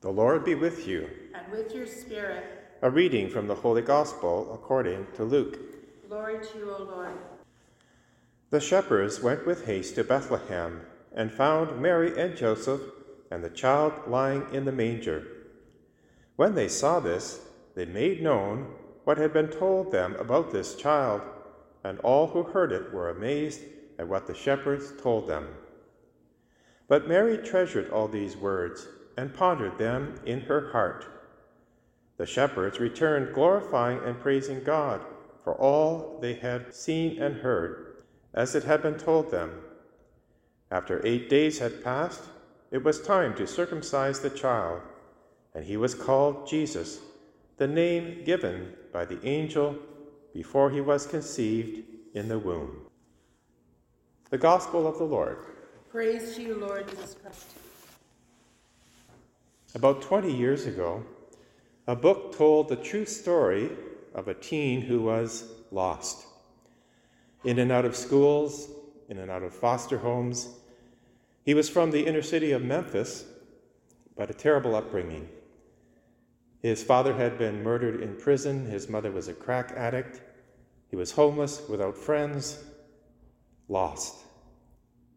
The Lord be with you. And with your spirit. A reading from the Holy Gospel according to Luke. Glory to you, O Lord. The shepherds went with haste to Bethlehem and found Mary and Joseph and the child lying in the manger. When they saw this, they made known what had been told them about this child, and all who heard it were amazed at what the shepherds told them. But Mary treasured all these words and pondered them in her heart. The shepherds returned, glorifying and praising God for all they had seen and heard, as it had been told them. After eight days had passed, it was time to circumcise the child, and he was called Jesus, the name given by the angel before he was conceived in the womb. The Gospel of the Lord. Praise to you, Lord Jesus Christ. About 20 years ago, a book told the true story of a teen who was lost. In and out of schools, in and out of foster homes. He was from the inner city of Memphis, but a terrible upbringing. His father had been murdered in prison, his mother was a crack addict, he was homeless, without friends, lost,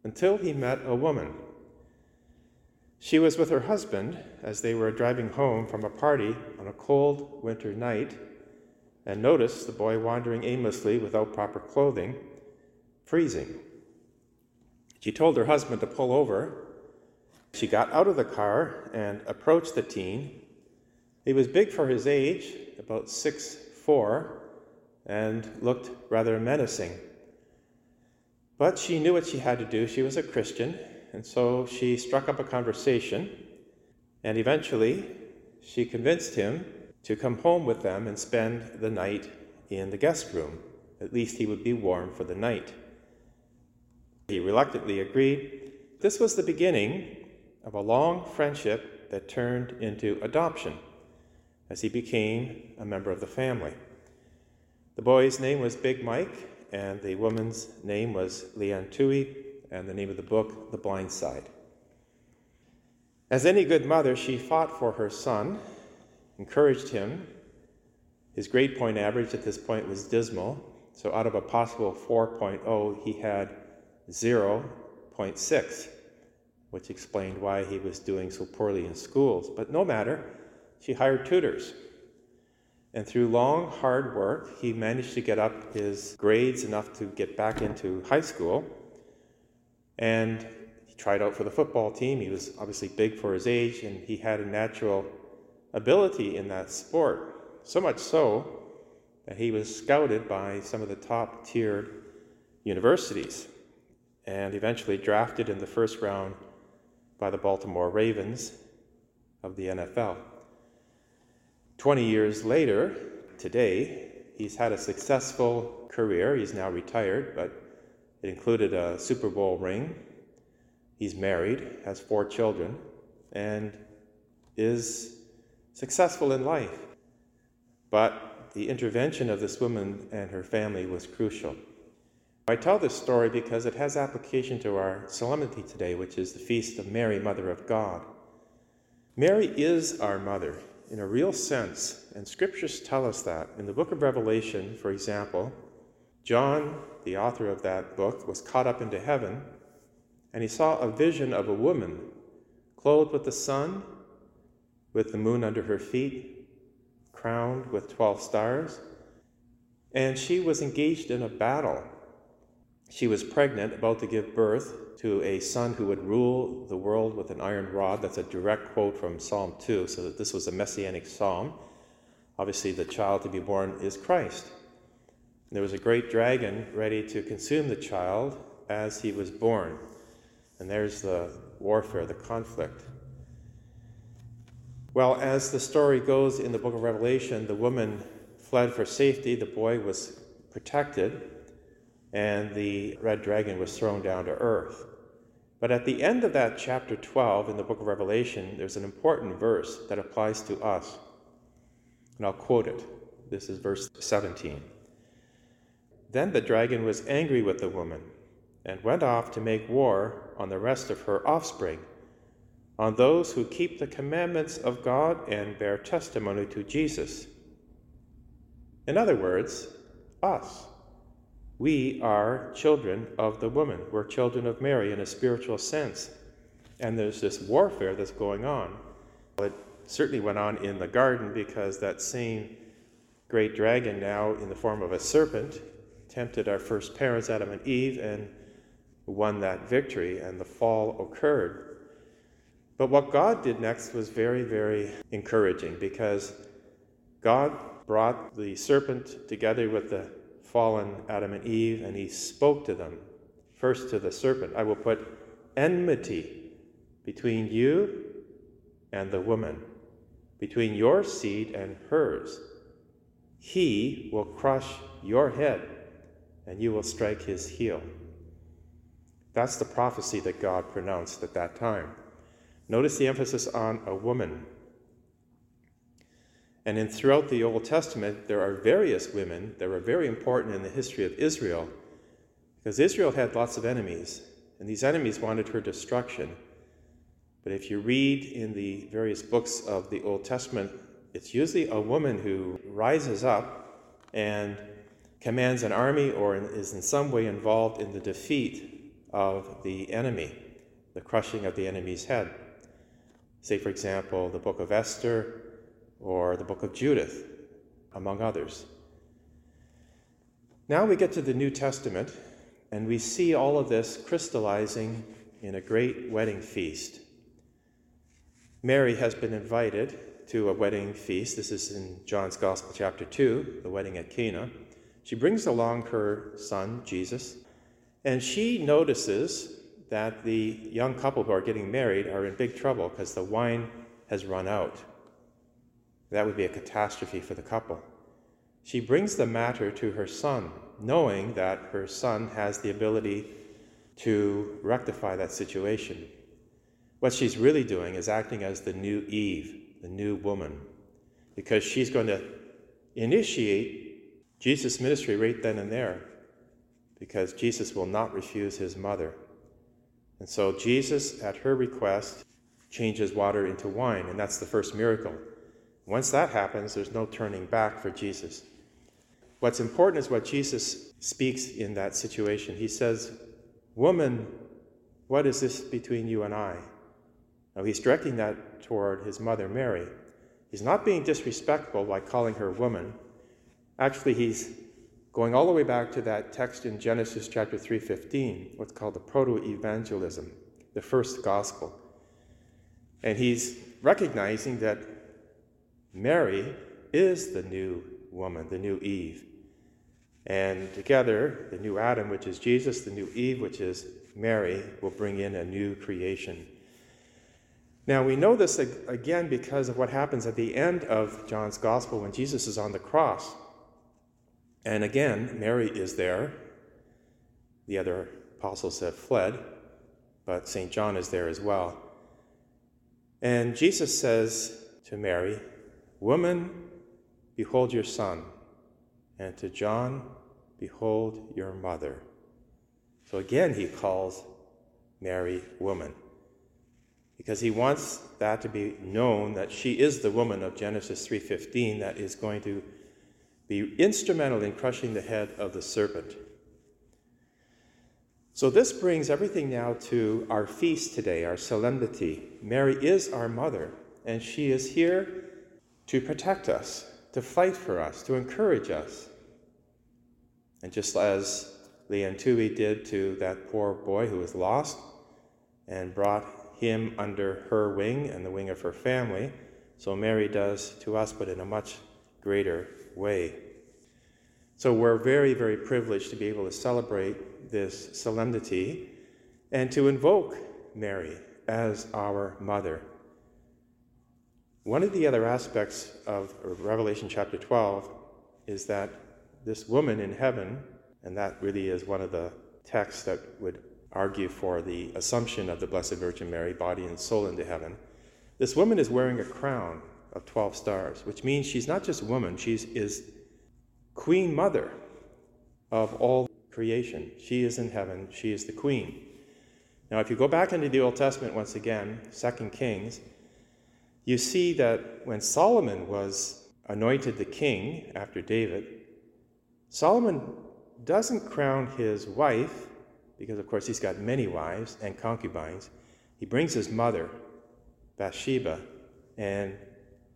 until he met a woman she was with her husband as they were driving home from a party on a cold winter night and noticed the boy wandering aimlessly without proper clothing, freezing. She told her husband to pull over. She got out of the car and approached the teen. He was big for his age, about six four, and looked rather menacing. But she knew what she had to do. She was a Christian, and so she struck up a conversation, and eventually she convinced him to come home with them and spend the night in the guest room. At least he would be warm for the night. He reluctantly agreed. This was the beginning of a long friendship that turned into adoption as he became a member of the family. The boy's name was Big Mike, and the woman's name was Leigh Anne Tuohy, and the name of the book, The Blind Side. As any good mother, she fought for her son, encouraged him. His grade point average at this point was dismal, so out of a possible 4.0, he had 0.6, which explained why he was doing so poorly in schools. But no matter, she hired tutors. And through long, hard work, he managed to get up his grades enough to get back into high school. And he tried out for the football team. He was obviously big for his age, and he had a natural ability in that sport. So much so that he was scouted by some of the top tiered universities and eventually drafted in the first round by the Baltimore Ravens of the NFL. 20 years later, today, he's had a successful career. He's now retired, but it included a Super Bowl ring. He's married, has four children, and is successful in life. But the intervention of this woman and her family was crucial. I tell this story because it has application to our solemnity today, which is the feast of Mary, Mother of God. Mary is our mother in a real sense, and scriptures tell us that. In the book of Revelation, for example, John, the author of that book, was caught up into heaven, and he saw a vision of a woman clothed with the sun, with the moon under her feet, crowned with 12 stars, and she was engaged in a battle. She was pregnant, about to give birth to a son who would rule the world with an iron rod. That's a direct quote from Psalm 2, so that this was a messianic psalm. Obviously, the child to be born is Christ. There was a great dragon ready to consume the child as he was born. And there's the warfare, the conflict. Well, as the story goes in the book of Revelation, the woman fled for safety, the boy was protected, and the red dragon was thrown down to earth. But at the end of that chapter 12 in the book of Revelation, there's an important verse that applies to us. And I'll quote it. This is verse 17. Then the dragon was angry with the woman and went off to make war on the rest of her offspring, on those who keep the commandments of God and bear testimony to Jesus. In other words, us. We are children of the woman. We're children of Mary in a spiritual sense. And there's this warfare that's going on. It certainly went on in the garden because that same great dragon, now in the form of a serpent, tempted our first parents, Adam and Eve, and won that victory, and the fall occurred. But what God did next was very, very encouraging because God brought the serpent together with the fallen Adam and Eve, and he spoke to them. First to the serpent, I will put enmity between you and the woman, between your seed and hers. He will crush your head, and you will strike his heel. That's the prophecy that God pronounced at that time. Notice the emphasis on a woman. And in throughout the Old Testament, there are various women that were very important in the history of Israel because Israel had lots of enemies, and these enemies wanted her destruction. But if you read in the various books of the Old Testament, it's usually a woman who rises up and commands an army or is in some way involved in the defeat of the enemy, the crushing of the enemy's head. Say, for example, the book of Esther or the book of Judith, among others. Now we get to the New Testament, and we see all of this crystallizing in a great wedding feast. Mary has been invited to a wedding feast. This is in John's Gospel, chapter 2, the wedding at Cana. She brings along her son, Jesus, and she notices that the young couple who are getting married are in big trouble because the wine has run out. That would be a catastrophe for the couple. She brings the matter to her son, knowing that her son has the ability to rectify that situation. What she's really doing is acting as the new Eve, the new woman, because she's going to initiate Jesus' ministry right then and there, because Jesus will not refuse his mother. And so Jesus, at her request, changes water into wine, and that's the first miracle. Once that happens, there's no turning back for Jesus. What's important is what Jesus speaks in that situation. He says, Woman, what is this between you and I? Now, he's directing that toward his mother, Mary. He's not being disrespectful by calling her woman. Actually, he's going all the way back to that text in Genesis chapter 3:15, what's called the proto-evangelium, the first gospel. And he's recognizing that Mary is the new woman, the new Eve. And together, the new Adam, which is Jesus, the new Eve, which is Mary, will bring in a new creation. Now, we know this again because of what happens at the end of John's gospel when Jesus is on the cross. And again, Mary is there. The other apostles have fled, but St. John is there as well. And Jesus says to Mary, Woman, behold your son. And to John, behold your mother. So again, he calls Mary woman because he wants that to be known that she is the woman of Genesis 3:15 that is going to be instrumental in crushing the head of the serpent. So, this brings everything now to our feast today, our solemnity. Mary is our mother, and she is here to protect us, to fight for us, to encourage us. And just as Leigh Anne Tuohy did to that poor boy who was lost and brought him under her wing and the wing of her family, so Mary does to us, but in a much greater way. So we're very, very privileged to be able to celebrate this solemnity and to invoke Mary as our mother. One of the other aspects of Revelation chapter 12 is that this woman in heaven, and that really is one of the texts that would argue for the assumption of the Blessed Virgin Mary, body and soul, into heaven. This woman is wearing a crown of 12 stars, which means she's not just a woman, she is queen mother of all creation. She is in heaven, she is the queen. Now, if you go back into the Old Testament once again, 2 Kings, you see that when Solomon was anointed the king after David, Solomon doesn't crown his wife, because of course he's got many wives and concubines. He brings his mother, Bathsheba, and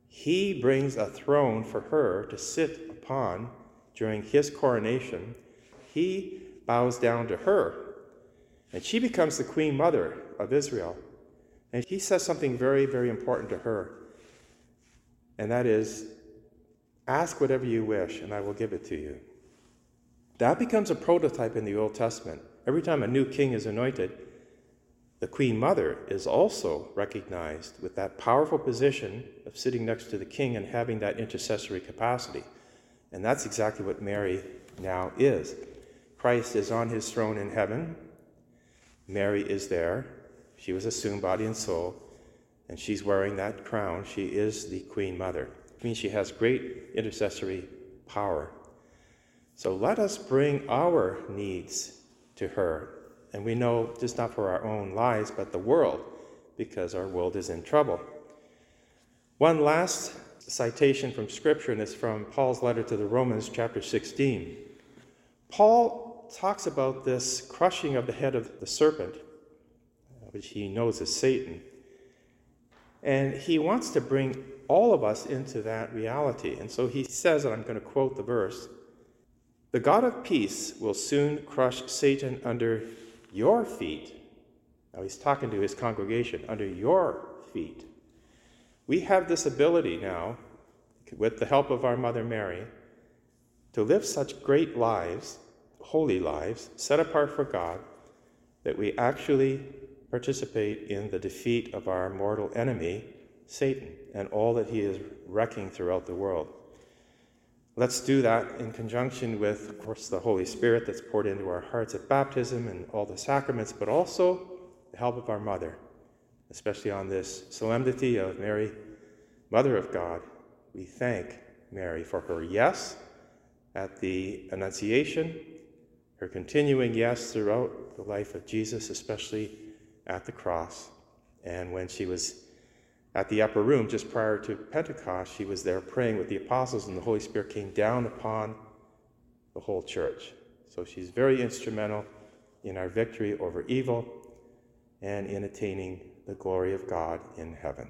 he brings a throne for her to sit upon during his coronation. He bows down to her, and she becomes the queen mother of Israel. And he says something very, very important to her, and that is ask whatever you wish, and I will give it to you. That becomes a prototype in the Old Testament. Every time a new king is anointed, the Queen Mother is also recognized with that powerful position of sitting next to the king and having that intercessory capacity. And that's exactly what Mary now is. Christ is on his throne in heaven. Mary is there. She was assumed body and soul, and she's wearing that crown. She is the Queen Mother. It means she has great intercessory power. So let us bring our needs to her and we know just not for our own lives, but the world, because our world is in trouble. One last citation from Scripture, and it's from Paul's letter to the Romans, chapter 16. Paul talks about this crushing of the head of the serpent, which he knows is Satan. And he wants to bring all of us into that reality. And so he says, and I'm going to quote the verse The God of peace will soon crush Satan under your feet. Now he's talking to his congregation, under your feet. We have this ability now, with the help of our Mother Mary, to live such great lives, holy lives, set apart for God, that we actually participate in the defeat of our mortal enemy, Satan, and all that he is wrecking throughout the world. Let's do that in conjunction with, of course, the Holy Spirit that's poured into our hearts at baptism and all the sacraments, but also the help of our Mother, especially on this solemnity of Mary, Mother of God. We thank Mary for her yes at the Annunciation, her continuing yes throughout the life of Jesus, especially at the cross, and when she was at the upper room just prior to Pentecost, she was there praying with the apostles, and the Holy Spirit came down upon the whole church. So she's very instrumental in our victory over evil and in attaining the glory of God in heaven.